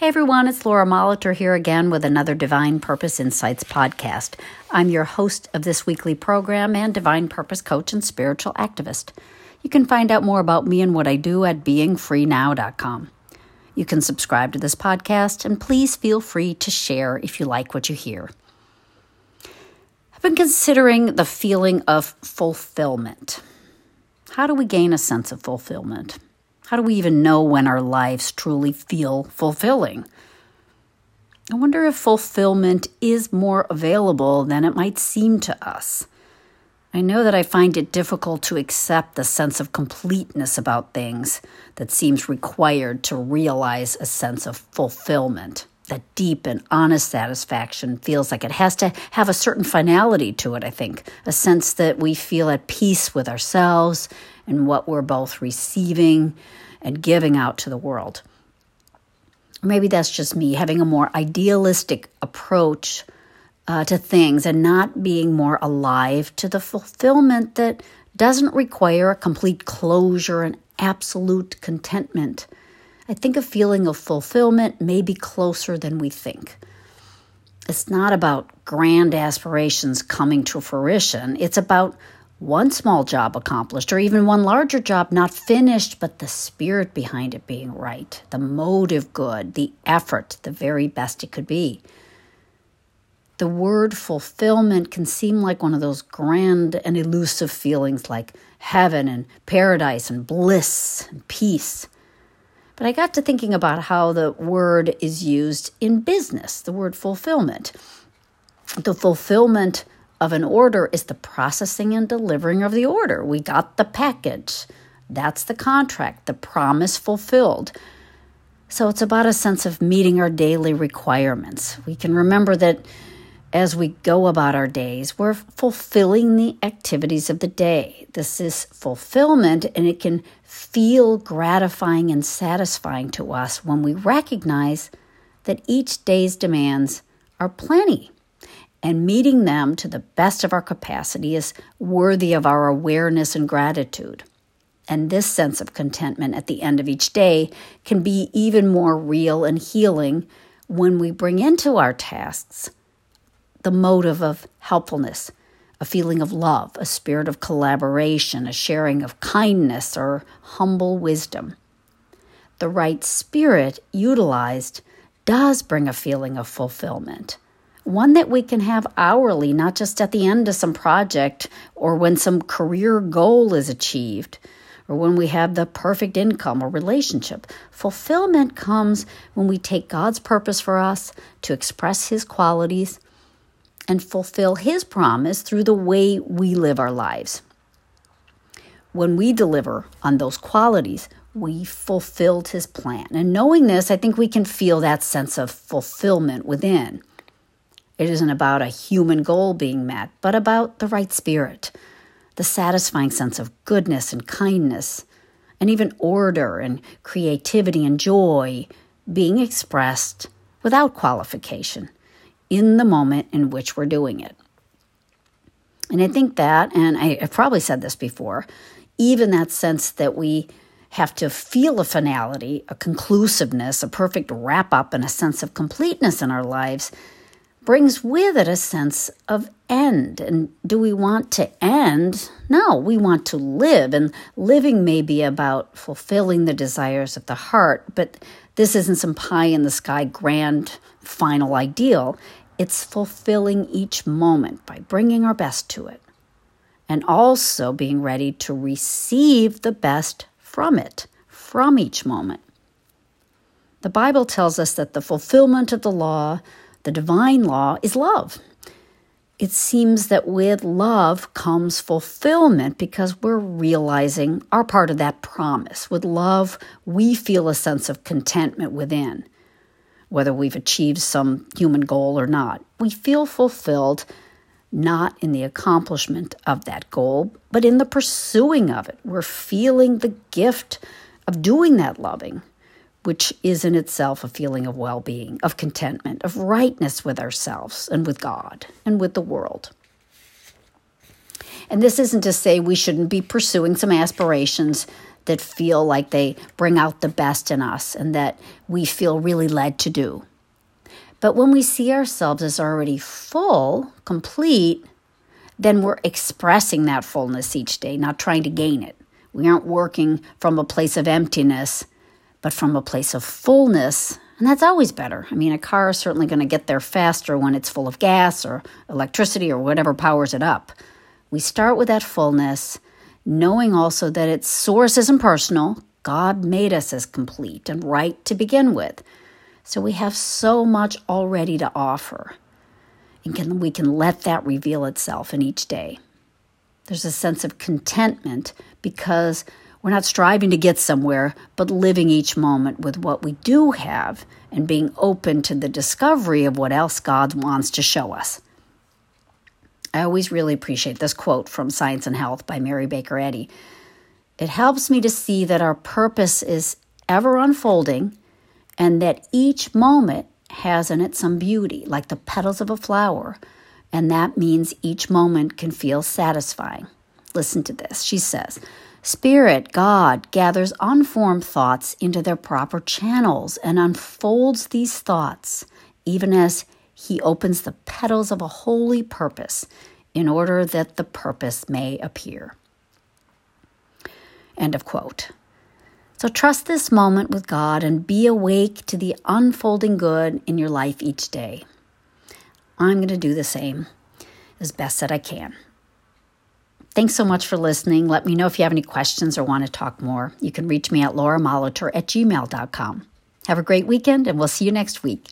Hey everyone, it's Laura Molitor here again with another Divine Purpose Insights podcast. I'm your host of this weekly program and Divine Purpose coach and spiritual activist. You can find out more about me and what I do at beingfreenow.com. You can subscribe to this podcast and please feel free to share if you like what you hear. I've been considering the feeling of fulfillment. How do we gain a sense of fulfillment? How do we even know when our lives truly feel fulfilling? I wonder if fulfillment is more available than it might seem to us. I know that I find it difficult to accept the sense of completeness about things that seems required to realize a sense of fulfillment. That deep and honest satisfaction feels like it has to have a certain finality to it, I think, a sense that we feel at peace with ourselves and what we're both receiving and giving out to the world. Maybe that's just me having a more idealistic approach uh, to things and not being more alive to the fulfillment that doesn't require a complete closure and absolute contentment. I think a feeling of fulfillment may be closer than we think. It's not about grand aspirations coming to fruition, it's about one small job accomplished or even one larger job not finished, but the spirit behind it being right, the motive good, the effort the very best it could be. The word fulfillment can seem like one of those grand and elusive feelings like heaven and paradise and bliss and peace. But I got to thinking about how the word is used in business, the word fulfillment. The fulfillment of an order is the processing and delivering of the order. We got the package. That's the contract, the promise fulfilled. So it's about a sense of meeting our daily requirements. We can remember that as we go about our days, we're fulfilling the activities of the day. This is fulfillment, and it can feel gratifying and satisfying to us when we recognize that each day's demands are plenty and meeting them to the best of our capacity is worthy of our awareness and gratitude. And this sense of contentment at the end of each day can be even more real and healing when we bring into our tasks the motive of helpfulness, a feeling of love, a spirit of collaboration, a sharing of kindness or humble wisdom. The right spirit utilized does bring a feeling of fulfillment one that we can have hourly, not just at the end of some project or when some career goal is achieved or when we have the perfect income or relationship. Fulfillment comes when we take God's purpose for us to express His qualities and fulfill His promise through the way we live our lives. When we deliver on those qualities, we fulfilled His plan. And knowing this, I think we can feel that sense of fulfillment within. It isn't about a human goal being met, but about the right spirit, the satisfying sense of goodness and kindness, and even order and creativity and joy being expressed without qualification in the moment in which we're doing it. And I think that, and I, have probably said this before, even that sense that we have to feel a finality, a conclusiveness, a perfect wrap up, and a sense of completeness in our lives brings with it a sense of end. And do we want to end? No, we want to live. And living may be about fulfilling the desires of the heart, but this isn't some pie in the sky grand final ideal. It's fulfilling each moment by bringing our best to it and also being ready to receive the best from it, from each moment. The Bible tells us that the fulfillment of the law the divine law is love. It seems that with love comes fulfillment because we're realizing our part of that promise. With love, we feel a sense of contentment within, whether we've achieved some human goal or not. We feel fulfilled not in the accomplishment of that goal, but in the pursuing of it. We're feeling the gift of doing that loving which is in itself a feeling of well being, of contentment, of rightness with ourselves and with God and with the world. And this isn't to say we shouldn't be pursuing some aspirations that feel like they bring out the best in us and that we feel really led to do. But when we see ourselves as already full, complete, then we're expressing that fullness each day, not trying to gain it. We aren't working from a place of emptiness, but from a place of fullness. And that's always better. I mean, a car is certainly going to get there faster when it's full of gas or electricity or whatever powers it up. We start with that fullness, knowing also that its source isn't personal. God made us as complete and right to begin with. So we have so much already to offer. And can, we can let that reveal itself in each day. There's a sense of contentment because we're not striving to get somewhere, but living each moment with what we do have and being open to the discovery of what else God wants to show us. I always really appreciate this quote from Science and Health by Mary Baker Eddy. It helps me to see that our purpose is ever unfolding and that each moment has in it some beauty, like the petals of a flower, and that means each moment can feel satisfying. Listen to this. She says, Spirit, God, gathers unformed thoughts into their proper channels and unfolds these thoughts, even as He opens the petals of a holy purpose in order that the purpose may appear. End of quote. So trust this moment with God and be awake to the unfolding good in your life each day. I'm going to do the same as best that I can. Thanks so much for listening. Let me know if you have any questions or want to talk more. You can reach me at lauramolitor at gmail.com. Have a great weekend, and we'll see you next week.